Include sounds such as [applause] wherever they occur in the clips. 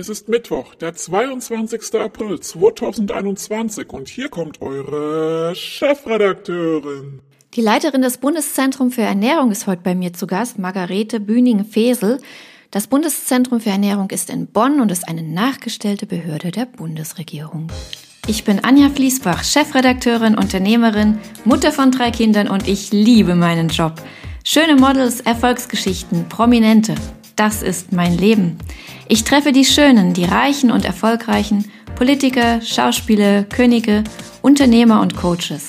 Es ist Mittwoch, der 22. April 2021 und hier kommt eure Chefredakteurin. Die Leiterin des Bundeszentrums für Ernährung ist heute bei mir zu Gast, Margarete Bühning-Fesel. Das Bundeszentrum für Ernährung ist in Bonn und ist eine nachgestellte Behörde der Bundesregierung. Ich bin Anja Fließbach, Chefredakteurin, Unternehmerin, Mutter von drei Kindern und ich liebe meinen Job. Schöne Models, Erfolgsgeschichten, Prominente. Das ist mein Leben. Ich treffe die Schönen, die Reichen und Erfolgreichen, Politiker, Schauspieler, Könige, Unternehmer und Coaches.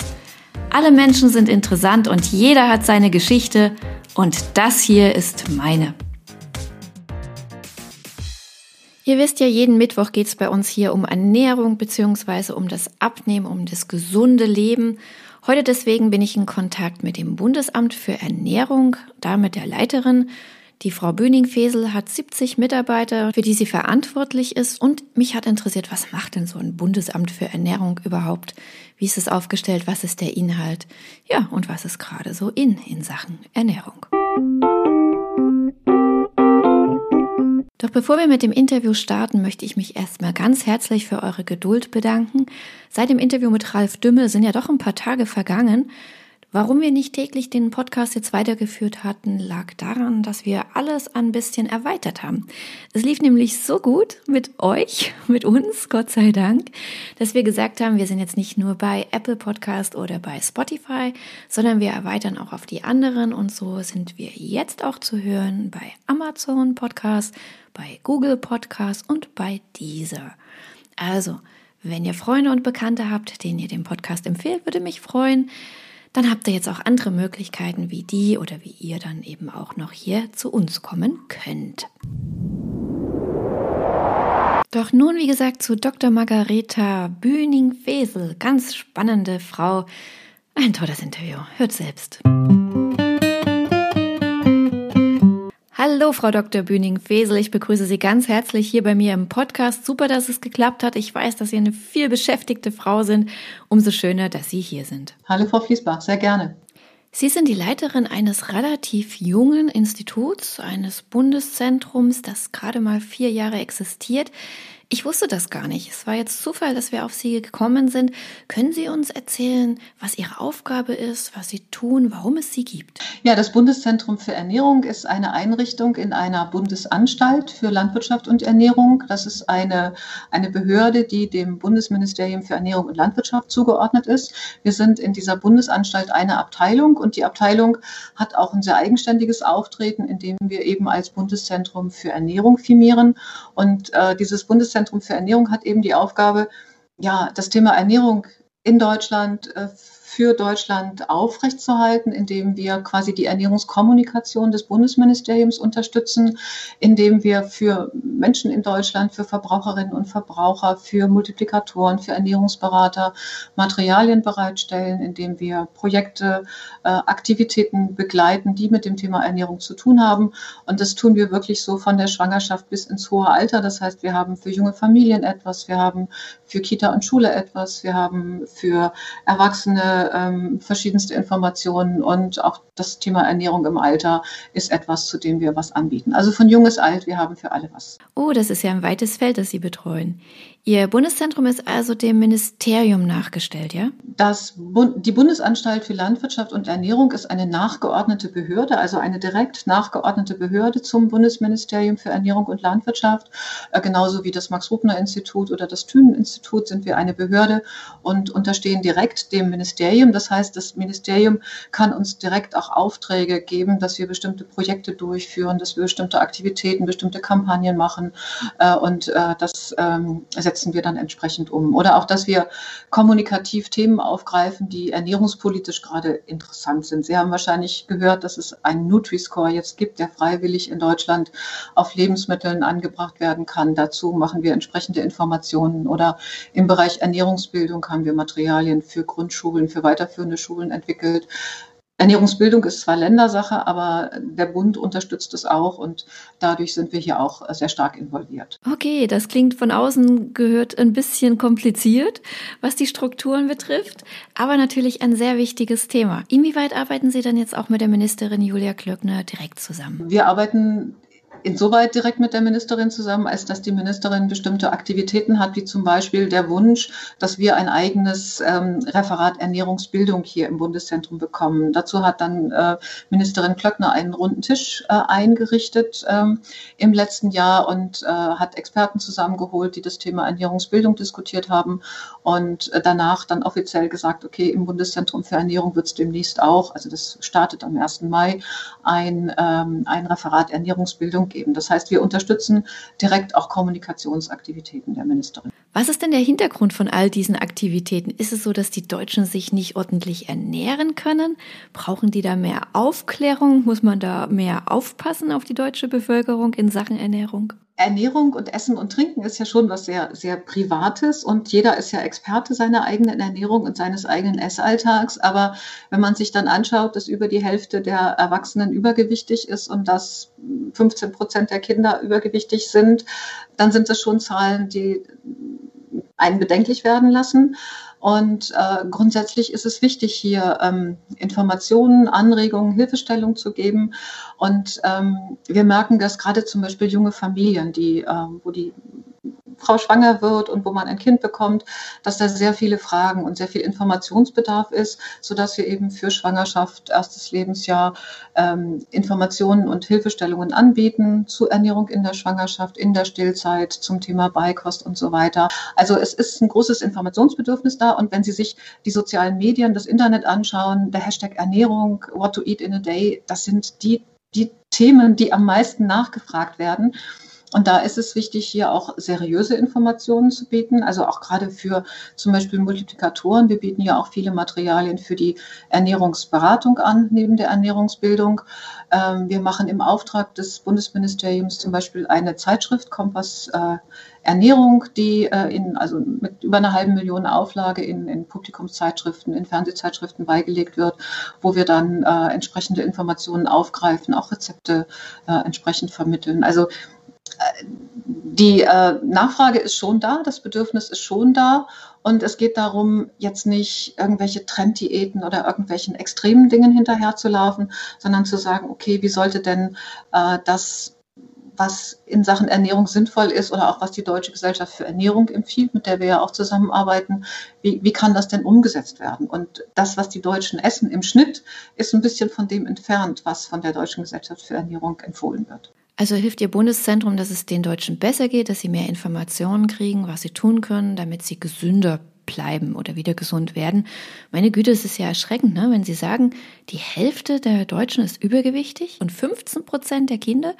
Alle Menschen sind interessant und jeder hat seine Geschichte und das hier ist meine. Ihr wisst ja, jeden Mittwoch geht es bei uns hier um Ernährung bzw. um das Abnehmen, um das gesunde Leben. Heute deswegen bin ich in Kontakt mit dem Bundesamt für Ernährung, da mit der Leiterin. Die Frau Böning-Fesel hat 70 Mitarbeiter, für die sie verantwortlich ist. Und mich hat interessiert, was macht denn so ein Bundesamt für Ernährung überhaupt? Wie ist es aufgestellt? Was ist der Inhalt? Ja, und was ist gerade so in in Sachen Ernährung? Doch bevor wir mit dem Interview starten, möchte ich mich erstmal ganz herzlich für eure Geduld bedanken. Seit dem Interview mit Ralf Dümmel sind ja doch ein paar Tage vergangen. Warum wir nicht täglich den Podcast jetzt weitergeführt hatten, lag daran, dass wir alles ein bisschen erweitert haben. Es lief nämlich so gut mit euch, mit uns, Gott sei Dank, dass wir gesagt haben, wir sind jetzt nicht nur bei Apple Podcast oder bei Spotify, sondern wir erweitern auch auf die anderen und so sind wir jetzt auch zu hören bei Amazon Podcast, bei Google Podcast und bei Deezer. Also, wenn ihr Freunde und Bekannte habt, denen ihr den Podcast empfehlt, würde mich freuen dann habt ihr jetzt auch andere Möglichkeiten wie die oder wie ihr dann eben auch noch hier zu uns kommen könnt. Doch nun, wie gesagt, zu Dr. Margareta Bühning-Fesel. Ganz spannende Frau. Ein tolles Interview. Hört selbst. Hallo, Frau Dr. Bühning-Fesel. Ich begrüße Sie ganz herzlich hier bei mir im Podcast. Super, dass es geklappt hat. Ich weiß, dass Sie eine viel beschäftigte Frau sind. Umso schöner, dass Sie hier sind. Hallo, Frau Fließbach. Sehr gerne. Sie sind die Leiterin eines relativ jungen Instituts, eines Bundeszentrums, das gerade mal vier Jahre existiert. Ich wusste das gar nicht. Es war jetzt Zufall, dass wir auf Sie gekommen sind. Können Sie uns erzählen, was Ihre Aufgabe ist, was Sie tun, warum es Sie gibt? Ja, das Bundeszentrum für Ernährung ist eine Einrichtung in einer Bundesanstalt für Landwirtschaft und Ernährung. Das ist eine, eine Behörde, die dem Bundesministerium für Ernährung und Landwirtschaft zugeordnet ist. Wir sind in dieser Bundesanstalt eine Abteilung und die Abteilung hat auch ein sehr eigenständiges Auftreten, indem wir eben als Bundeszentrum für Ernährung firmieren. Und äh, dieses Bundeszentrum Bundeszentrum für Ernährung hat eben die Aufgabe, ja, das Thema Ernährung in Deutschland äh, für Deutschland aufrechtzuerhalten, indem wir quasi die Ernährungskommunikation des Bundesministeriums unterstützen, indem wir für Menschen in Deutschland, für Verbraucherinnen und Verbraucher, für Multiplikatoren, für Ernährungsberater Materialien bereitstellen, indem wir Projekte, äh, Aktivitäten begleiten, die mit dem Thema Ernährung zu tun haben. Und das tun wir wirklich so von der Schwangerschaft bis ins hohe Alter. Das heißt, wir haben für junge Familien etwas, wir haben für Kita und Schule etwas, wir haben für Erwachsene ähm, verschiedenste Informationen und auch das Thema Ernährung im Alter ist etwas, zu dem wir was anbieten. Also von jung bis alt, wir haben für alle was. Oh, das ist ja ein weites Feld, das Sie betreuen. Ihr Bundeszentrum ist also dem Ministerium nachgestellt, ja? Das Bund, die Bundesanstalt für Landwirtschaft und Ernährung ist eine nachgeordnete Behörde, also eine direkt nachgeordnete Behörde zum Bundesministerium für Ernährung und Landwirtschaft. Äh, genauso wie das Max-Rubner-Institut oder das Thünen-Institut sind wir eine Behörde und unterstehen direkt dem Ministerium. Das heißt, das Ministerium kann uns direkt auch Aufträge geben, dass wir bestimmte Projekte durchführen, dass wir bestimmte Aktivitäten, bestimmte Kampagnen machen. Äh, und äh, das ähm, setzen wir dann entsprechend um. Oder auch, dass wir kommunikativ Themen aufgreifen, die ernährungspolitisch gerade interessant sind. Sie haben wahrscheinlich gehört, dass es einen Nutri-Score jetzt gibt, der freiwillig in Deutschland auf Lebensmitteln angebracht werden kann. Dazu machen wir entsprechende Informationen. Oder im Bereich Ernährungsbildung haben wir Materialien für Grundschulen, für weiterführende Schulen entwickelt. Ernährungsbildung ist zwar Ländersache, aber der Bund unterstützt es auch und dadurch sind wir hier auch sehr stark involviert. Okay, das klingt von außen gehört ein bisschen kompliziert, was die Strukturen betrifft, aber natürlich ein sehr wichtiges Thema. Inwieweit arbeiten Sie dann jetzt auch mit der Ministerin Julia Klöckner direkt zusammen? Wir arbeiten insoweit direkt mit der Ministerin zusammen, als dass die Ministerin bestimmte Aktivitäten hat, wie zum Beispiel der Wunsch, dass wir ein eigenes ähm, Referat Ernährungsbildung hier im Bundeszentrum bekommen. Dazu hat dann äh, Ministerin Klöckner einen runden Tisch äh, eingerichtet ähm, im letzten Jahr und äh, hat Experten zusammengeholt, die das Thema Ernährungsbildung diskutiert haben und äh, danach dann offiziell gesagt, okay, im Bundeszentrum für Ernährung wird es demnächst auch, also das startet am 1. Mai, ein, ähm, ein Referat Ernährungsbildung geben. Das heißt, wir unterstützen direkt auch Kommunikationsaktivitäten der Ministerin. Was ist denn der Hintergrund von all diesen Aktivitäten? Ist es so, dass die Deutschen sich nicht ordentlich ernähren können? Brauchen die da mehr Aufklärung? Muss man da mehr aufpassen auf die deutsche Bevölkerung in Sachen Ernährung? Ernährung und Essen und Trinken ist ja schon was sehr, sehr Privates und jeder ist ja Experte seiner eigenen Ernährung und seines eigenen Essalltags. Aber wenn man sich dann anschaut, dass über die Hälfte der Erwachsenen übergewichtig ist und dass 15 Prozent der Kinder übergewichtig sind, dann sind das schon Zahlen, die einen bedenklich werden lassen. Und äh, grundsätzlich ist es wichtig, hier ähm, Informationen, Anregungen, Hilfestellung zu geben. Und ähm, wir merken, dass gerade zum Beispiel junge Familien, die, äh, wo die Frau schwanger wird und wo man ein Kind bekommt, dass da sehr viele Fragen und sehr viel Informationsbedarf ist, sodass wir eben für Schwangerschaft, erstes Lebensjahr ähm, Informationen und Hilfestellungen anbieten zu Ernährung in der Schwangerschaft, in der Stillzeit, zum Thema Beikost und so weiter. Also es ist ein großes Informationsbedürfnis da und wenn Sie sich die sozialen Medien, das Internet anschauen, der Hashtag Ernährung, What to Eat in a Day, das sind die die Themen, die am meisten nachgefragt werden. Und da ist es wichtig, hier auch seriöse Informationen zu bieten, also auch gerade für zum Beispiel Multiplikatoren. Wir bieten ja auch viele Materialien für die Ernährungsberatung an, neben der Ernährungsbildung. Ähm, wir machen im Auftrag des Bundesministeriums zum Beispiel eine Zeitschrift, Kompass äh, Ernährung, die äh, in, also mit über einer halben Million Auflage in, in Publikumszeitschriften, in Fernsehzeitschriften beigelegt wird, wo wir dann äh, entsprechende Informationen aufgreifen, auch Rezepte entsprechend vermitteln. Also die äh, Nachfrage ist schon da, das Bedürfnis ist schon da. Und es geht darum, jetzt nicht irgendwelche Trenddiäten oder irgendwelchen extremen Dingen hinterherzulaufen, sondern zu sagen, okay, wie sollte denn äh, das, was in Sachen Ernährung sinnvoll ist oder auch was die Deutsche Gesellschaft für Ernährung empfiehlt, mit der wir ja auch zusammenarbeiten, wie, wie kann das denn umgesetzt werden? Und das, was die Deutschen essen im Schnitt, ist ein bisschen von dem entfernt, was von der Deutschen Gesellschaft für Ernährung empfohlen wird. Also hilft Ihr Bundeszentrum, dass es den Deutschen besser geht, dass sie mehr Informationen kriegen, was sie tun können, damit sie gesünder bleiben oder wieder gesund werden. Meine Güte, es ist ja erschreckend, ne? wenn Sie sagen, die Hälfte der Deutschen ist übergewichtig und 15 Prozent der Kinder.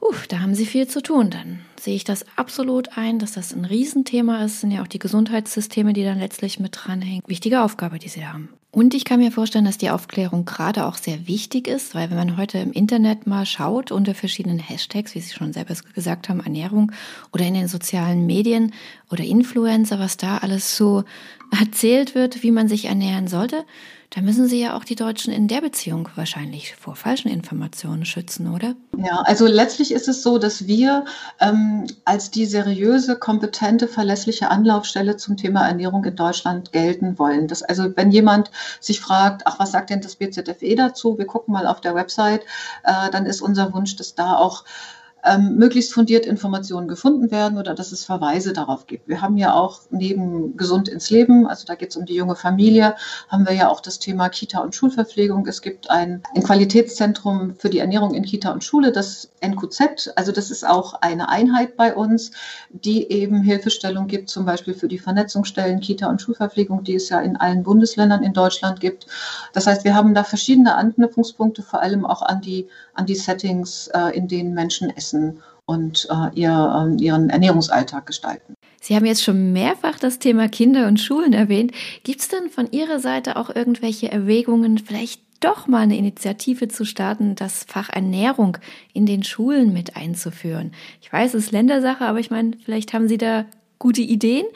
Uh, da haben Sie viel zu tun. Dann sehe ich das absolut ein, dass das ein Riesenthema ist. Sind ja auch die Gesundheitssysteme, die dann letztlich mit dranhängen. Wichtige Aufgabe, die Sie haben. Und ich kann mir vorstellen, dass die Aufklärung gerade auch sehr wichtig ist, weil wenn man heute im Internet mal schaut unter verschiedenen Hashtags, wie Sie schon selber gesagt haben, Ernährung oder in den sozialen Medien oder Influencer, was da alles so [laughs] erzählt wird, wie man sich ernähren sollte, da müssen Sie ja auch die Deutschen in der Beziehung wahrscheinlich vor falschen Informationen schützen, oder? Ja, also letztlich ist es so, dass wir ähm, als die seriöse, kompetente, verlässliche Anlaufstelle zum Thema Ernährung in Deutschland gelten wollen. Das, also wenn jemand sich fragt, ach, was sagt denn das BZFE dazu? Wir gucken mal auf der Website, äh, dann ist unser Wunsch, dass da auch ähm, möglichst fundiert Informationen gefunden werden oder dass es Verweise darauf gibt. Wir haben ja auch neben Gesund ins Leben, also da geht es um die junge Familie, haben wir ja auch das Thema Kita und Schulverpflegung. Es gibt ein, ein Qualitätszentrum für die Ernährung in Kita und Schule, das NQZ. Also das ist auch eine Einheit bei uns, die eben Hilfestellung gibt, zum Beispiel für die Vernetzungsstellen Kita und Schulverpflegung, die es ja in allen Bundesländern in Deutschland gibt. Das heißt, wir haben da verschiedene Anknüpfungspunkte, vor allem auch an die, an die Settings, äh, in denen Menschen essen essen und äh, ihr, äh, ihren Ernährungsalltag gestalten. Sie haben jetzt schon mehrfach das Thema Kinder und Schulen erwähnt. Gibt es denn von Ihrer Seite auch irgendwelche Erwägungen, vielleicht doch mal eine Initiative zu starten, das Fach Ernährung in den Schulen mit einzuführen? Ich weiß, es ist Ländersache, aber ich meine, vielleicht haben Sie da gute Ideen.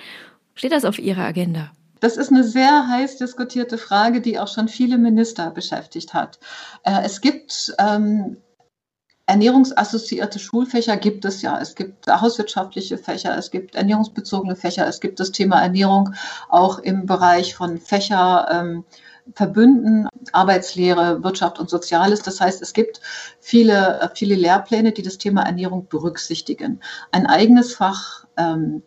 Steht das auf Ihrer Agenda? Das ist eine sehr heiß diskutierte Frage, die auch schon viele Minister beschäftigt hat. Äh, es gibt ähm, ernährungsassoziierte Schulfächer gibt es ja. Es gibt hauswirtschaftliche Fächer, es gibt ernährungsbezogene Fächer, es gibt das Thema Ernährung auch im Bereich von Fächer. Ähm, Arbeitslehre, Wirtschaft und Soziales. Das heißt, es gibt viele, viele Lehrpläne, die das Thema Ernährung berücksichtigen. Ein eigenes Fach ähm,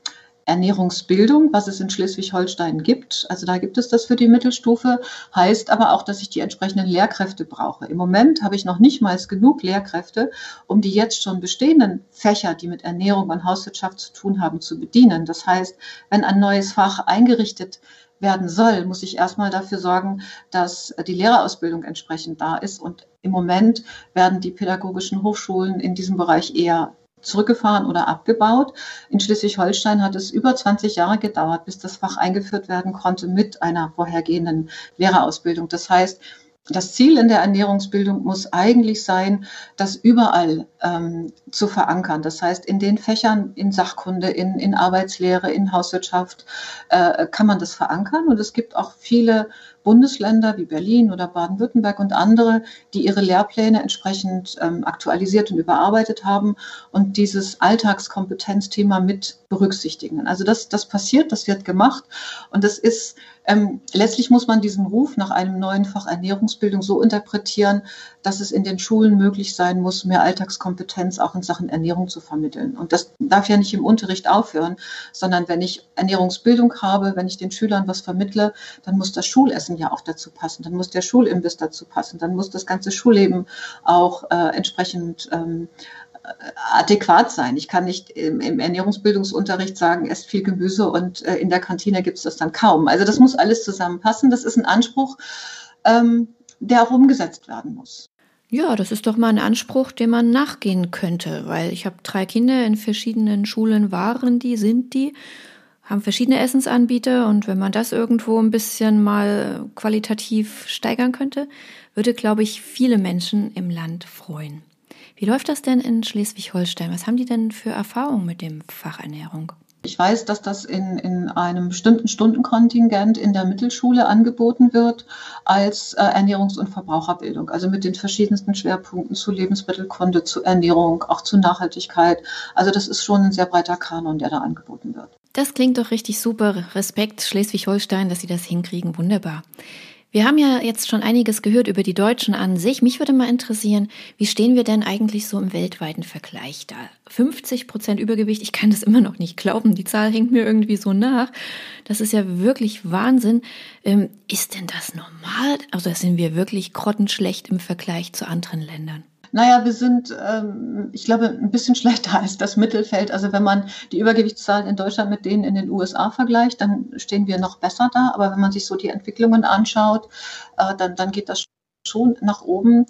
Ernährungsbildung, was es in Schleswig-Holstein gibt. Also da gibt es das für die Mittelstufe, heißt aber auch, dass ich die entsprechenden Lehrkräfte brauche. Im Moment habe ich noch nicht mal genug Lehrkräfte, um die jetzt schon bestehenden Fächer, die mit Ernährung und Hauswirtschaft zu tun haben, zu bedienen. Das heißt, wenn ein neues Fach eingerichtet werden soll, muss ich erstmal dafür sorgen, dass die Lehrerausbildung entsprechend da ist. Und im Moment werden die pädagogischen Hochschulen in diesem Bereich eher zurückgefahren oder abgebaut. In Schleswig-Holstein hat es über 20 Jahre gedauert, bis das Fach eingeführt werden konnte mit einer vorhergehenden Lehrerausbildung. Das heißt, das Ziel in der Ernährungsbildung muss eigentlich sein, das überall ähm, zu verankern. Das heißt, in den Fächern, in Sachkunde, in, in Arbeitslehre, in Hauswirtschaft äh, kann man das verankern. Und es gibt auch viele Bundesländer wie Berlin oder Baden-Württemberg und andere, die ihre Lehrpläne entsprechend ähm, aktualisiert und überarbeitet haben und dieses Alltagskompetenzthema mit berücksichtigen. Also das, das passiert, das wird gemacht und das ist ähm, letztlich muss man diesen Ruf nach einem neuen Fach Ernährungsbildung so interpretieren, dass es in den Schulen möglich sein muss, mehr Alltagskompetenz auch in Sachen Ernährung zu vermitteln. Und das darf ja nicht im Unterricht aufhören, sondern wenn ich Ernährungsbildung habe, wenn ich den Schülern was vermittle, dann muss das Schulessen ja auch dazu passen, dann muss der Schulimbiss dazu passen, dann muss das ganze Schulleben auch äh, entsprechend ähm, adäquat sein. Ich kann nicht im, im Ernährungsbildungsunterricht sagen, esst viel Gemüse und äh, in der Kantine gibt es das dann kaum. Also das muss alles zusammenpassen. Das ist ein Anspruch, ähm, der auch umgesetzt werden muss. Ja, das ist doch mal ein Anspruch, dem man nachgehen könnte, weil ich habe drei Kinder in verschiedenen Schulen waren die, sind die, haben verschiedene Essensanbieter und wenn man das irgendwo ein bisschen mal qualitativ steigern könnte, würde, glaube ich, viele Menschen im Land freuen. Wie läuft das denn in Schleswig-Holstein? Was haben die denn für Erfahrungen mit dem Fach Ernährung? Ich weiß, dass das in, in einem bestimmten Stundenkontingent in der Mittelschule angeboten wird als äh, Ernährungs- und Verbraucherbildung, also mit den verschiedensten Schwerpunkten zu Lebensmittelkunde, zu Ernährung, auch zu Nachhaltigkeit. Also das ist schon ein sehr breiter Kanon, der da angeboten wird. Das klingt doch richtig super. Respekt Schleswig-Holstein, dass Sie das hinkriegen. Wunderbar. Wir haben ja jetzt schon einiges gehört über die Deutschen an sich. Mich würde mal interessieren, wie stehen wir denn eigentlich so im weltweiten Vergleich da? 50 Prozent Übergewicht, ich kann das immer noch nicht glauben. Die Zahl hängt mir irgendwie so nach. Das ist ja wirklich Wahnsinn. Ähm, ist denn das normal? Also sind wir wirklich grottenschlecht im Vergleich zu anderen Ländern? Naja, wir sind, ähm, ich glaube, ein bisschen [laughs] schlechter als das Mittelfeld. Also wenn man die Übergewichtszahlen in Deutschland mit denen in den USA vergleicht, dann stehen wir noch besser da. Aber wenn man sich so die Entwicklungen anschaut, äh, dann, dann geht das schon nach oben.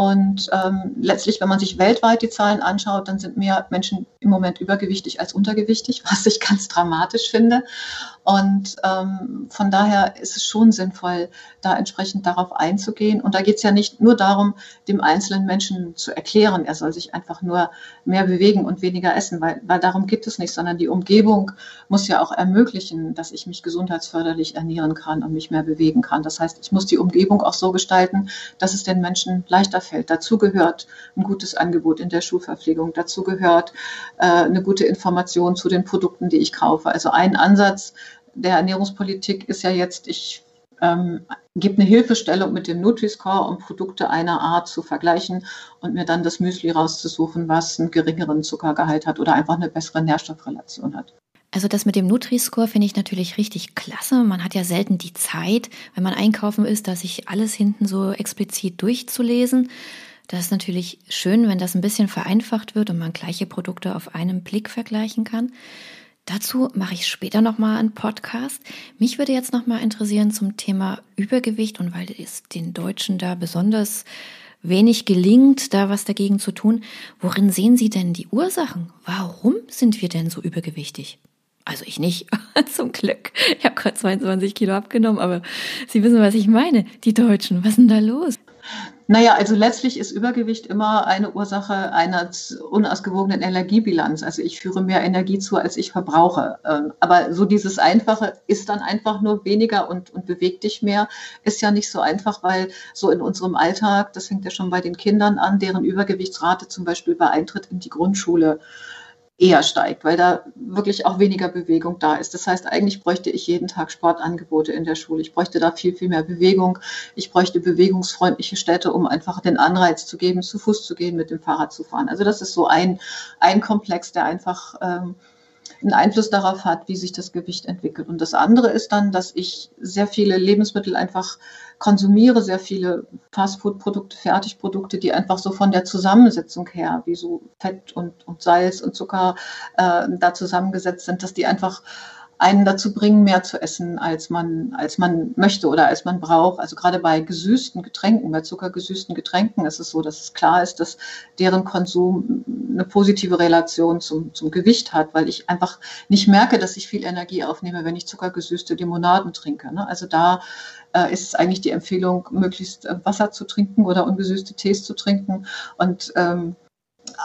Und ähm, letztlich, wenn man sich weltweit die Zahlen anschaut, dann sind mehr Menschen im Moment übergewichtig als untergewichtig, [laughs] was ich ganz dramatisch finde. Und ähm, von daher ist es schon sinnvoll, da entsprechend darauf einzugehen. Und da geht es ja nicht nur darum, dem einzelnen Menschen zu erklären, er soll sich einfach nur mehr bewegen und weniger essen, weil, weil darum geht es nicht, sondern die Umgebung muss ja auch ermöglichen, dass ich mich gesundheitsförderlich ernähren kann und mich mehr bewegen kann. Das heißt, ich muss die Umgebung auch so gestalten, dass es den Menschen leichter fällt. Dazu gehört ein gutes Angebot in der Schulverpflegung. Dazu gehört äh, eine gute Information zu den Produkten, die ich kaufe. Also ein Ansatz, der Ernährungspolitik ist ja jetzt, ich ähm, gebe eine Hilfestellung mit dem Nutri-Score, um Produkte einer Art zu vergleichen und mir dann das Müsli rauszusuchen, was einen geringeren Zuckergehalt hat oder einfach eine bessere Nährstoffrelation hat. Also das mit dem Nutri-Score finde ich natürlich richtig klasse. Man hat ja selten die Zeit, wenn man einkaufen ist, da sich alles hinten so explizit durchzulesen. Das ist natürlich schön, wenn das ein bisschen vereinfacht wird und man gleiche Produkte auf einem Blick vergleichen kann. Dazu mache ich später nochmal einen Podcast. Mich würde jetzt nochmal interessieren zum Thema Übergewicht und weil es den Deutschen da besonders wenig gelingt, da was dagegen zu tun. Worin sehen Sie denn die Ursachen? Warum sind wir denn so übergewichtig? Also ich nicht, [laughs] zum Glück. Ich habe gerade 22 Kilo abgenommen, aber Sie wissen, was ich meine. Die Deutschen, was ist denn da los? Naja, also letztlich ist Übergewicht immer eine Ursache einer unausgewogenen Energiebilanz. Also ich führe mehr Energie zu, als ich verbrauche. Ähm, aber so dieses Einfache ist dann einfach nur weniger und, und bewegt dich mehr, ist ja nicht so einfach, weil so in unserem Alltag, das fängt ja schon bei den Kindern an, deren Übergewichtsrate zum Beispiel bei Eintritt in die Grundschule eher steigt, weil da wirklich auch weniger Bewegung da ist. Das heißt, eigentlich bräuchte ich jeden Tag Sportangebote in der Schule. Ich bräuchte da viel, viel mehr Bewegung. Ich bräuchte bewegungsfreundliche Städte, um einfach den Anreiz zu geben, zu Fuß zu gehen, mit dem Fahrrad zu fahren. Also das ist so ein, ein Komplex, der einfach ähm, einen Einfluss darauf hat, wie sich das Gewicht entwickelt. Und das andere ist dann, dass ich sehr viele Lebensmittel einfach konsumiere, sehr viele Fastfood-Produkte, Fertigprodukte, die einfach so von der Zusammensetzung her, wie so Fett und, und Salz und Zucker äh, da zusammengesetzt sind, dass die einfach einen dazu bringen, mehr zu essen, als man, als man möchte oder als man braucht. Also gerade bei gesüßten Getränken, bei zuckergesüßten Getränken ist es so, dass es klar ist, dass deren Konsum eine positive Relation zum, zum Gewicht hat, weil ich einfach nicht merke, dass ich viel Energie aufnehme, wenn ich zuckergesüßte Limonaden trinke. Ne? Also da äh, ist es eigentlich die Empfehlung, möglichst äh, Wasser zu trinken oder ungesüßte Tees zu trinken. Und ähm,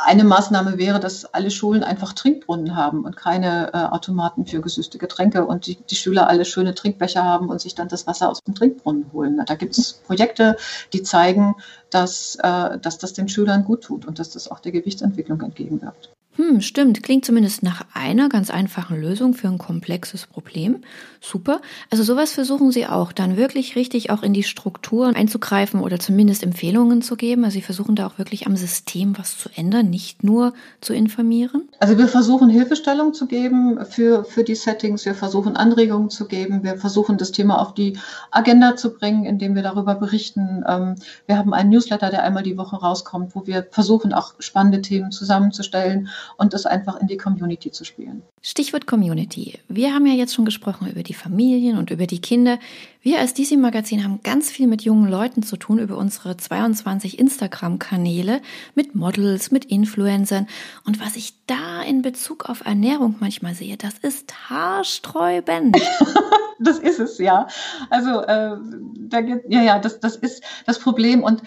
eine Maßnahme wäre, dass alle Schulen einfach Trinkbrunnen haben und keine äh, Automaten für gesüßte Getränke und die, die, Schüler alle schöne Trinkbecher haben und sich dann das Wasser aus dem Trinkbrunnen holen. Da gibt es Projekte, die zeigen, dass, äh, dass das den Schülern gut tut und dass das auch der Gewichtsentwicklung entgegenwirkt. Hm, stimmt. Klingt zumindest nach einer ganz einfachen Lösung für ein komplexes Problem. Super. Also sowas versuchen Sie auch, dann wirklich richtig auch in die Strukturen einzugreifen oder zumindest Empfehlungen zu geben. Also Sie versuchen da auch wirklich am System was zu ändern, nicht nur zu informieren. Also wir versuchen Hilfestellung zu geben für, für die Settings. Wir versuchen Anregungen zu geben. Wir versuchen das Thema auf die Agenda zu bringen, indem wir darüber berichten. Ähm, wir haben einen Newsletter, der einmal die Woche rauskommt, wo wir versuchen, auch spannende Themen zusammenzustellen und das einfach in die Community zu spielen. Stichwort Community. Wir haben ja jetzt schon gesprochen über die Familien und über die Kinder. Wir als DC Magazin haben ganz viel mit jungen Leuten zu tun über unsere 22 Instagram-Kanäle mit Models, mit Influencern. Und was ich da in Bezug auf Ernährung manchmal sehe, das ist haarsträubend. [laughs] das ist es, ja. Also, äh, da geht, ja, ja, das, das ist das Problem. Und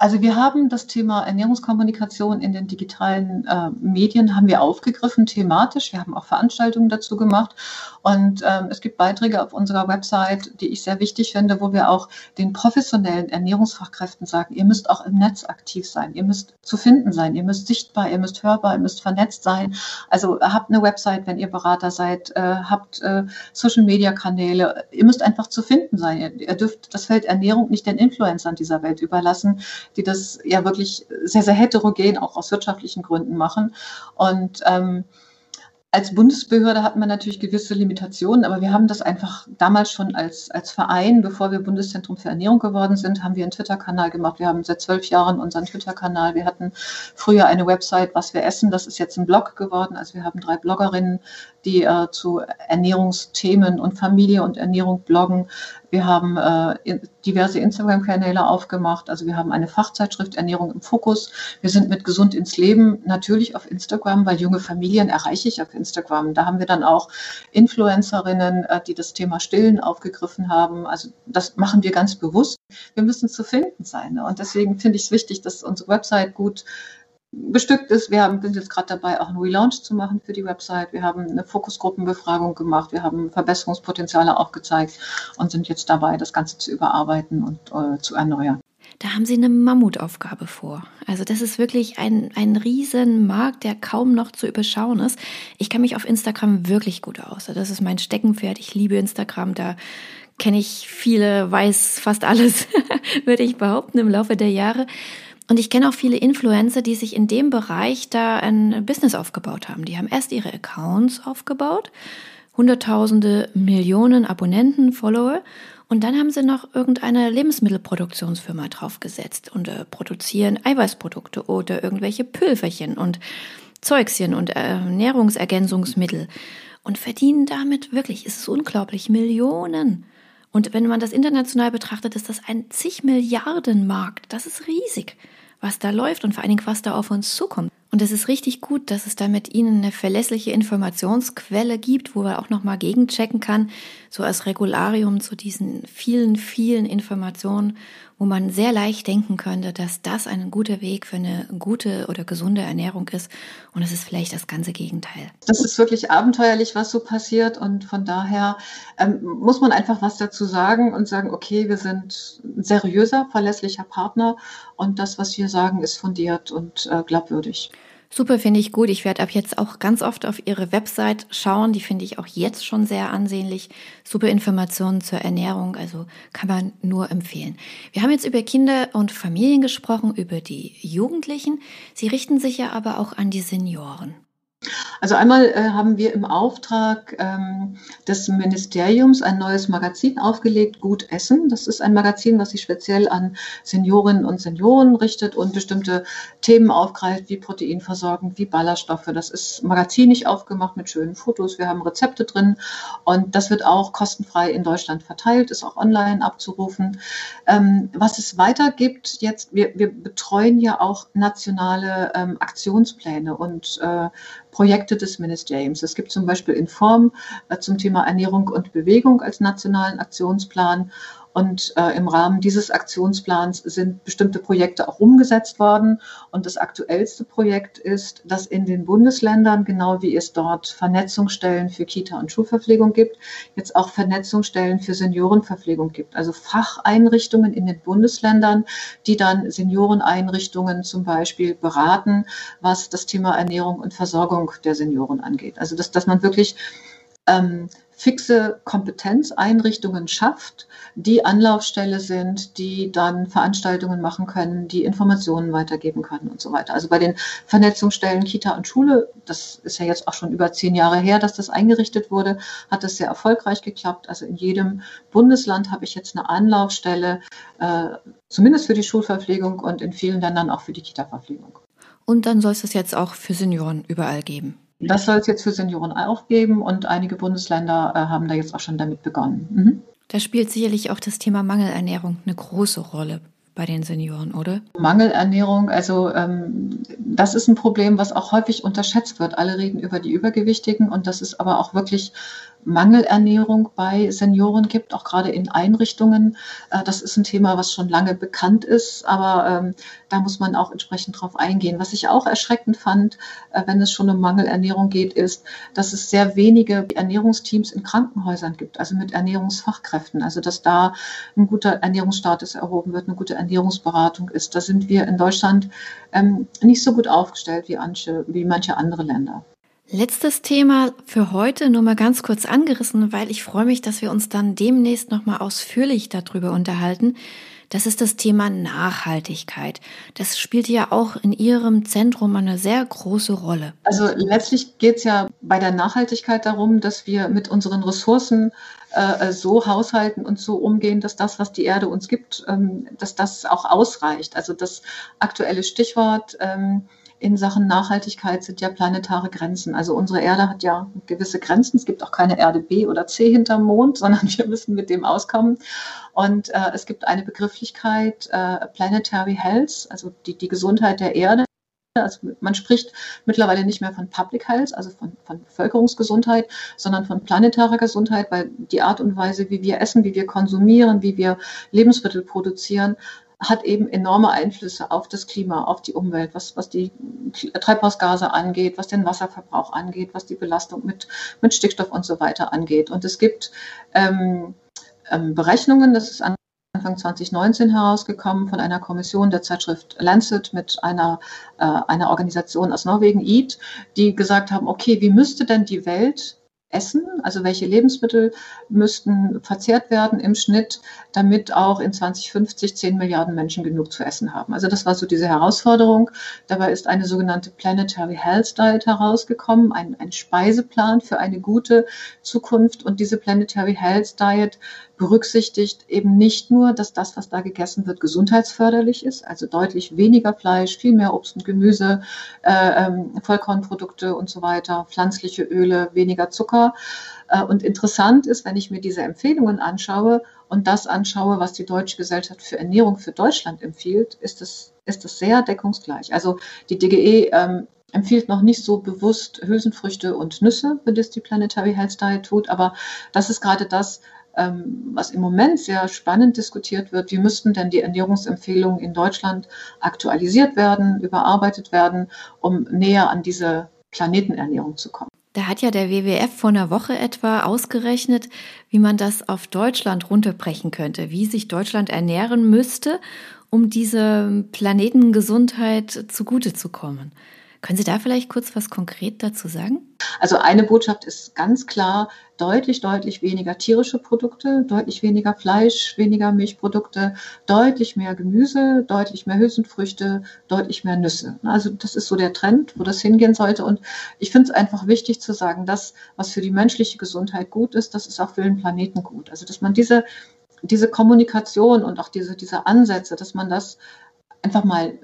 also wir haben das Thema Ernährungskommunikation in den digitalen äh, Medien haben wir aufgegriffen thematisch. Wir haben auch Veranstaltungen dazu gemacht und ähm, es gibt Beiträge auf unserer Website, die ich sehr wichtig finde, wo wir auch den professionellen Ernährungsfachkräften sagen, ihr müsst auch im Netz aktiv sein, ihr müsst zu finden sein, ihr müsst sichtbar, ihr müsst hörbar, ihr müsst vernetzt sein. Also habt eine Website, wenn ihr Berater seid, äh, habt äh, Social-Media-Kanäle, ihr müsst einfach zu finden sein. Ihr, ihr dürft das Feld Ernährung nicht den Influencern dieser Welt überlassen die das ja wirklich sehr, sehr heterogen auch aus wirtschaftlichen Gründen machen. Und ähm, als Bundesbehörde hatten wir natürlich gewisse Limitationen, aber wir haben das einfach damals schon als, als Verein, bevor wir Bundeszentrum für Ernährung geworden sind, haben wir einen Twitter-Kanal gemacht. Wir haben seit zwölf Jahren unseren Twitter-Kanal. Wir hatten früher eine Website, was wir essen. Das ist jetzt ein Blog geworden. Also wir haben drei Bloggerinnen, die äh, zu Ernährungsthemen und Familie und Ernährung bloggen. Wir haben äh, diverse Instagram-Kanäle aufgemacht. Also wir haben eine Fachzeitschrift Ernährung im Fokus. Wir sind mit Gesund ins Leben natürlich auf Instagram, weil junge Familien erreiche ich auf Instagram. Da haben wir dann auch Influencerinnen, äh, die das Thema Stillen aufgegriffen haben. Also das machen wir ganz bewusst. Wir müssen zu finden sein. Ne? Und deswegen finde ich es wichtig, dass unsere Website gut bestückt ist. Wir haben, sind jetzt gerade dabei, auch einen Relaunch zu machen für die Website. Wir haben eine Fokusgruppenbefragung gemacht. Wir haben Verbesserungspotenziale aufgezeigt und sind jetzt dabei, das Ganze zu überarbeiten und äh, zu erneuern. Da haben Sie eine Mammutaufgabe vor. Also das ist wirklich ein, ein Riesenmarkt, der kaum noch zu überschauen ist. Ich kann mich auf Instagram wirklich gut aus. Das ist mein Steckenpferd. Ich liebe Instagram. Da kenne ich viele, weiß fast alles, [laughs] würde ich behaupten, im Laufe der Jahre. Und ich kenne auch viele Influencer, die sich in dem Bereich da ein Business aufgebaut haben. Die haben erst ihre Accounts aufgebaut, Hunderttausende, Millionen Abonnenten, Follower. Und dann haben sie noch irgendeine Lebensmittelproduktionsfirma draufgesetzt und äh, produzieren Eiweißprodukte oder irgendwelche Pülverchen und Zeugschen und äh, Ernährungsergänzungsmittel und verdienen damit wirklich, ist es unglaublich, Millionen. Und wenn man das international betrachtet, ist das ein zig Milliarden Markt. Das ist riesig was da läuft und vor allen Dingen, was da auf uns zukommt. Und es ist richtig gut, dass es da mit Ihnen eine verlässliche Informationsquelle gibt, wo man auch nochmal gegenchecken kann, so als Regularium zu diesen vielen, vielen Informationen, wo man sehr leicht denken könnte, dass das ein guter Weg für eine gute oder gesunde Ernährung ist. Und es ist vielleicht das ganze Gegenteil. Das ist wirklich abenteuerlich, was so passiert. Und von daher ähm, muss man einfach was dazu sagen und sagen, okay, wir sind ein seriöser, verlässlicher Partner und das, was wir sagen, ist fundiert und äh, glaubwürdig. Super, finde ich gut. Ich werde ab jetzt auch ganz oft auf Ihre Website schauen. Die finde ich auch jetzt schon sehr ansehnlich. Super Informationen zur Ernährung, also kann man nur empfehlen. Wir haben jetzt über Kinder und Familien gesprochen, über die Jugendlichen. Sie richten sich ja aber auch an die Senioren. Also einmal äh, haben wir im Auftrag ähm, des Ministeriums ein neues Magazin aufgelegt, Gut Essen. Das ist ein Magazin, was sich speziell an Seniorinnen und Senioren richtet und bestimmte Themen aufgreift, wie Proteinversorgung, wie Ballaststoffe. Das ist magazinig aufgemacht mit schönen Fotos. Wir haben Rezepte drin und das wird auch kostenfrei in Deutschland verteilt, ist auch online abzurufen. Ähm, was es weiter gibt, jetzt, wir, wir betreuen ja auch nationale ähm, Aktionspläne und äh, Projekte des Ministeriums. Es gibt zum Beispiel Inform äh, zum Thema Ernährung und Bewegung als nationalen Aktionsplan und äh, im Rahmen dieses Aktionsplans sind bestimmte Projekte auch umgesetzt worden. Und das aktuellste Projekt ist, dass in den Bundesländern, genau wie es dort Vernetzungsstellen für Kita- und Schulverpflegung gibt, jetzt auch Vernetzungsstellen für Seniorenverpflegung gibt. Also Facheinrichtungen in den Bundesländern, die dann Senioreneinrichtungen zum Beispiel beraten, was das Thema Ernährung und Versorgung der Senioren angeht. Also dass, dass man wirklich ähm, fixe Kompetenzeinrichtungen schafft, die Anlaufstelle sind, die dann Veranstaltungen machen können, die Informationen weitergeben können und so weiter. Also bei den Vernetzungsstellen Kita und Schule, das ist ja jetzt auch schon über zehn Jahre her, dass das eingerichtet wurde, hat das sehr erfolgreich geklappt. Also in jedem Bundesland habe ich jetzt eine Anlaufstelle, äh, zumindest für die Schulverpflegung und in vielen Ländern auch für die Kita-Verpflegung. Und dann soll es das jetzt auch für Senioren überall geben. Das soll es jetzt für Senioren auch geben und einige Bundesländer äh, haben da jetzt auch schon damit begonnen. Mhm. Da spielt sicherlich auch das Thema Mangelernährung eine große Rolle bei den Senioren, oder? Mangelernährung, also ähm, das ist ein Problem, was auch häufig unterschätzt wird. Alle reden über die Übergewichtigen und das ist aber auch wirklich Mangelernährung bei Senioren gibt, auch gerade in Einrichtungen. Äh, das ist ein Thema, was schon lange bekannt ist, aber ähm, da muss man auch entsprechend drauf eingehen. Was ich auch erschreckend fand, äh, wenn es schon um Mangelernährung geht, ist, dass es sehr wenige Ernährungsteams in Krankenhäusern gibt, also mit Ernährungsfachkräften. Also dass da ein guter Ernährungsstatus erhoben wird, eine gute Ernährungsberatung ist. Da sind wir in Deutschland ähm, nicht so gut aufgestellt wie manche, wie manche andere Länder. Letztes Thema für heute nur mal ganz kurz angerissen, weil ich freue mich, dass wir uns dann demnächst noch mal ausführlich darüber unterhalten. Das ist das Thema Nachhaltigkeit. Das spielt ja auch in Ihrem Zentrum eine sehr große Rolle. Also letztlich geht es ja bei der Nachhaltigkeit darum, dass wir mit unseren Ressourcen äh, so haushalten und so umgehen, dass das, was die Erde uns gibt, ähm, dass das auch ausreicht. Also das aktuelle Stichwort ähm, in Sachen Nachhaltigkeit sind ja planetare Grenzen. Also unsere Erde hat ja gewisse Grenzen. Es gibt auch keine Erde B oder C hinterm Mond, [laughs] sondern wir müssen mit dem auskommen. Und äh, es gibt eine Begrifflichkeit, äh, Planetary Health, also die, die Gesundheit der Erde. Also man spricht mittlerweile nicht mehr von Public Health, also von, von, Bevölkerungsgesundheit, sondern von planetarer Gesundheit, weil die Art und Weise, wie wir essen, wie wir konsumieren, wie wir Lebensmittel produzieren, hat eben enorme Einflüsse auf das Klima, auf die Umwelt, was, was die Treibhausgase angeht, was den Wasserverbrauch angeht, was die Belastung mit, mit Stickstoff und so weiter angeht. Und es gibt ähm, ähm, Berechnungen, das ist Anfang 2019 herausgekommen von einer Kommission der Zeitschrift Lancet mit einer, äh, einer Organisation aus Norwegen, EAT, die gesagt haben, okay, wie müsste denn die Welt essen? Also welche Lebensmittel müssten verzehrt werden im Schnitt, damit auch in 2050 10 Milliarden Menschen genug zu essen haben? Also das war so diese Herausforderung. Dabei ist eine sogenannte Planetary Health Diet herausgekommen, ein, ein Speiseplan für eine gute Zukunft. Und diese Planetary Health Diet berücksichtigt eben nicht nur, dass das, was da gegessen wird, gesundheitsförderlich ist, also deutlich weniger Fleisch, viel mehr Obst und Gemüse, äh, ähm, Vollkornprodukte und so weiter, pflanzliche Öle, weniger Zucker. Äh, und interessant ist, wenn ich mir diese Empfehlungen anschaue und das anschaue, was die Deutsche Gesellschaft für Ernährung für Deutschland empfiehlt, ist es ist das sehr deckungsgleich. Also die DGE ähm, empfiehlt noch nicht so bewusst Hülsenfrüchte und Nüsse, wie das die Planetary Health Diet tut, aber das ist gerade das, ähm, was im Moment sehr spannend diskutiert wird, wie müssten denn die Ernährungsempfehlungen in Deutschland aktualisiert werden, überarbeitet werden, um näher an diese Planetenernährung zu kommen. Da hat ja der WWF vor einer Woche etwa ausgerechnet, wie man das auf Deutschland runterbrechen könnte, wie sich Deutschland ernähren müsste, um diese Planetengesundheit zugute zu kommen. Können Sie da vielleicht kurz was konkret dazu sagen? Also eine Botschaft ist ganz klar, deutlich, deutlich weniger tierische Produkte, deutlich weniger Fleisch, weniger Milchprodukte, deutlich mehr Gemüse, deutlich mehr Hülsenfrüchte, deutlich mehr Nüsse. Also das ist so der Trend, wo das hingehen sollte. Und ich finde es einfach wichtig zu sagen, das, was für die menschliche Gesundheit gut ist, das ist auch für den Planeten gut. Also dass man diese, diese Kommunikation und auch diese, diese Ansätze, dass man das einfach mal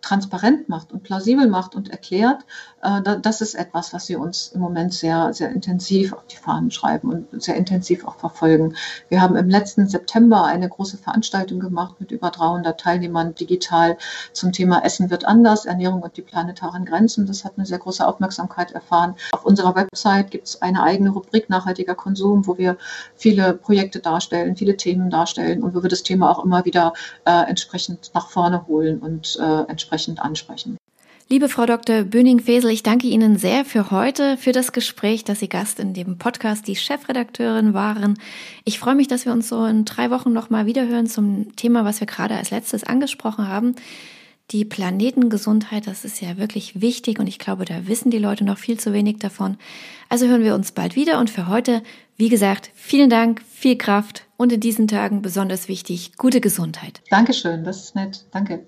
transparent macht und plausibel macht und erklärt, äh, das ist etwas, was wir uns im Moment sehr, sehr intensiv auf die Fahnen schreiben und sehr intensiv auch verfolgen. Wir haben im letzten September eine große Veranstaltung gemacht mit über 300 Teilnehmern digital zum Thema Essen wird anders, Ernährung und die planetaren Grenzen. Das hat eine sehr große Aufmerksamkeit erfahren. Auf unserer Website gibt es eine eigene Rubrik nachhaltiger Konsum, wo wir viele Projekte darstellen, viele Themen darstellen und wo wir das Thema auch immer wieder äh, entsprechend nach vorne holen und äh, entsprechend ansprechen. Liebe Frau Dr. Böning-Fesel, ich danke Ihnen sehr für heute, für das Gespräch, dass Sie Gast in dem Podcast die Chefredakteurin waren. Ich freue mich, dass wir uns so in drei Wochen nochmal wiederhören zum Thema, was wir gerade als letztes angesprochen haben. Die Planetengesundheit, das ist ja wirklich wichtig und ich glaube, da wissen die Leute noch viel zu wenig davon. Also hören wir uns bald wieder und für heute, wie gesagt, vielen Dank, viel Kraft und in diesen Tagen besonders wichtig, gute Gesundheit. Dankeschön, das ist nett. Danke.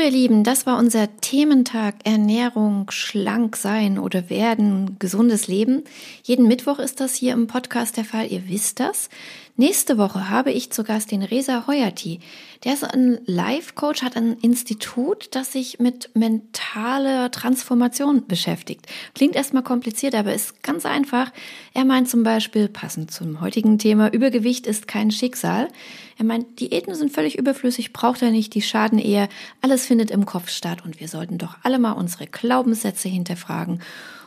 Ihr Lieben, das war unser Thementag Ernährung, schlank sein oder werden, gesundes Leben. Jeden Mittwoch ist das hier im Podcast der Fall, ihr wisst das. Nächste Woche habe ich zu Gast den Reza Hoyati. Der ist ein Life-Coach, hat ein Institut, das sich mit mentaler Transformation beschäftigt. Klingt erstmal kompliziert, aber ist ganz einfach. Er meint zum Beispiel, passend zum heutigen Thema, Übergewicht ist kein Schicksal. Er meint, Diäten sind völlig überflüssig, braucht er nicht, die schaden eher. Alles findet im Kopf statt und wir sollten doch alle mal unsere Glaubenssätze hinterfragen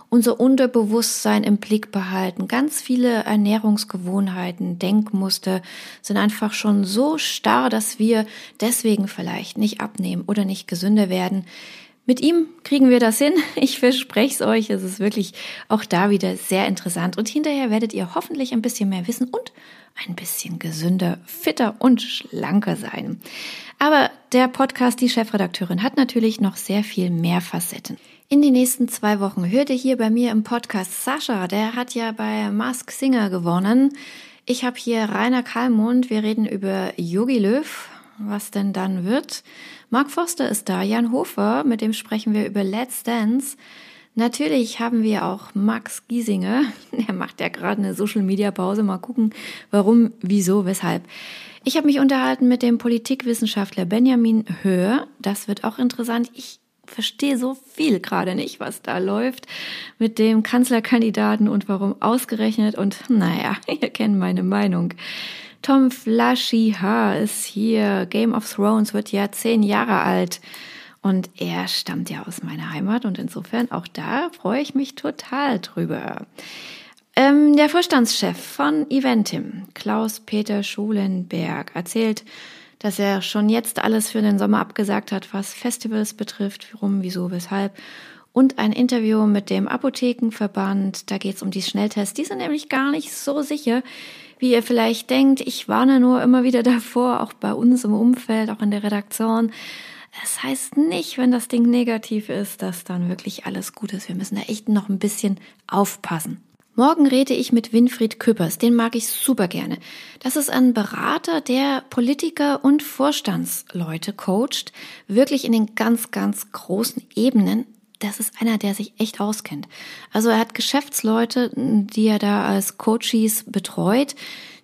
unser Unterbewusstsein im Blick behalten. Ganz viele Ernährungsgewohnheiten, Denkmuster sind einfach schon so starr, dass wir deswegen vielleicht nicht abnehmen oder nicht gesünder werden. Mit ihm kriegen wir das hin. [laughs] Ich verspreche es euch. Es ist wirklich auch da wieder sehr interessant. Und hinterher werdet ihr hoffentlich ein bisschen mehr wissen und ein bisschen gesünder, fitter und schlanker sein. Aber der Podcast Die Chefredakteurin hat natürlich noch sehr viel mehr Facetten. In den nächsten zwei Wochen hört ihr hier bei mir im Podcast Sascha, der hat ja bei Mask Singer gewonnen. Ich habe hier Rainer Kalmund, wir reden über Yogi Löw, was denn dann wird. Mark Foster ist da, Jan Hofer, mit dem sprechen wir über Let's Dance. Natürlich haben wir auch Max Giesinger, [laughs] der macht ja gerade eine Social-Media-Pause, mal gucken, warum, wieso, weshalb. Ich habe mich unterhalten mit dem Politikwissenschaftler Benjamin Höhr, das wird auch interessant. Ich verstehe so viel gerade nicht, was da läuft mit dem Kanzlerkandidaten und warum ausgerechnet. Und naja, [laughs] ihr kennt meine Meinung. Tom Flashy-Ha ist hier. Game of Thrones wird ja zehn Jahre alt. Und er stammt ja aus meiner Heimat und insofern auch da freue ich mich total drüber. Ähm, der Vorstandschef von Eventim, Klaus-Peter Schulenberg, erzählt, dass er schon jetzt alles für den Sommer abgesagt hat, was Festivals betrifft, warum, wieso, weshalb. Und ein Interview mit dem Apothekenverband, da geht es um die Schnelltests. Die sind nämlich gar nicht so sicher, wie ihr vielleicht denkt. Ich warne nur immer wieder davor, auch bei uns im Umfeld, auch in der Redaktion. Es heißt nicht, wenn das Ding negativ ist, dass dann wirklich alles gut ist. Wir müssen da echt noch ein bisschen aufpassen. Morgen rede ich mit Winfried Küppers, den mag ich super gerne. Das ist ein Berater, der Politiker und Vorstandsleute coacht, wirklich in den ganz, ganz großen Ebenen. Das ist einer, der sich echt auskennt. Also er hat Geschäftsleute, die er da als Coaches betreut,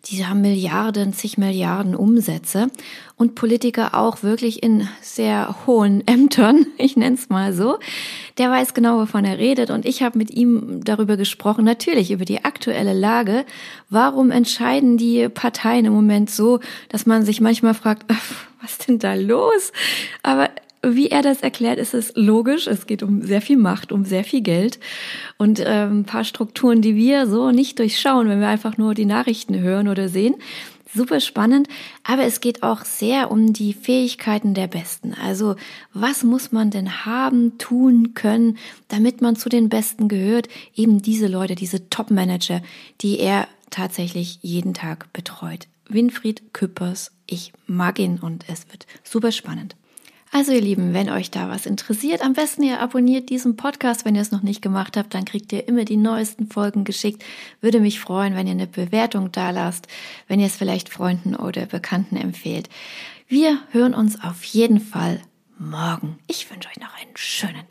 die haben Milliarden, zig Milliarden Umsätze und Politiker auch wirklich in sehr hohen [laughs] Ämtern, ich nenne es mal so. Der weiß genau, wovon er redet und ich habe mit ihm darüber gesprochen, natürlich über die aktuelle Lage. Warum entscheiden die Parteien im Moment so, dass man sich manchmal fragt, [laughs] was denn da los? Aber wie er das erklärt, ist es logisch. Es geht um sehr viel Macht, um sehr viel Geld und äh, ein paar Strukturen, die wir so nicht durchschauen, wenn wir einfach nur die Nachrichten hören oder sehen. Super spannend, aber es geht auch sehr um die Fähigkeiten der Besten. Also was muss man denn haben, tun können, damit man zu den Besten gehört? Eben diese Leute, diese Top-Manager, die er tatsächlich jeden Tag betreut. Winfried Küppers. Ich mag ihn und es wird super spannend. Also ihr Lieben, wenn euch da was interessiert, am besten ihr abonniert diesen Podcast, wenn ihr es noch nicht gemacht habt, dann kriegt ihr immer die neuesten Folgen geschickt. Würde mich freuen, wenn ihr eine Bewertung da lasst, wenn ihr es vielleicht Freunden oder Bekannten empfehlt. Wir hören uns auf jeden Fall morgen. Ich wünsche euch noch einen schönen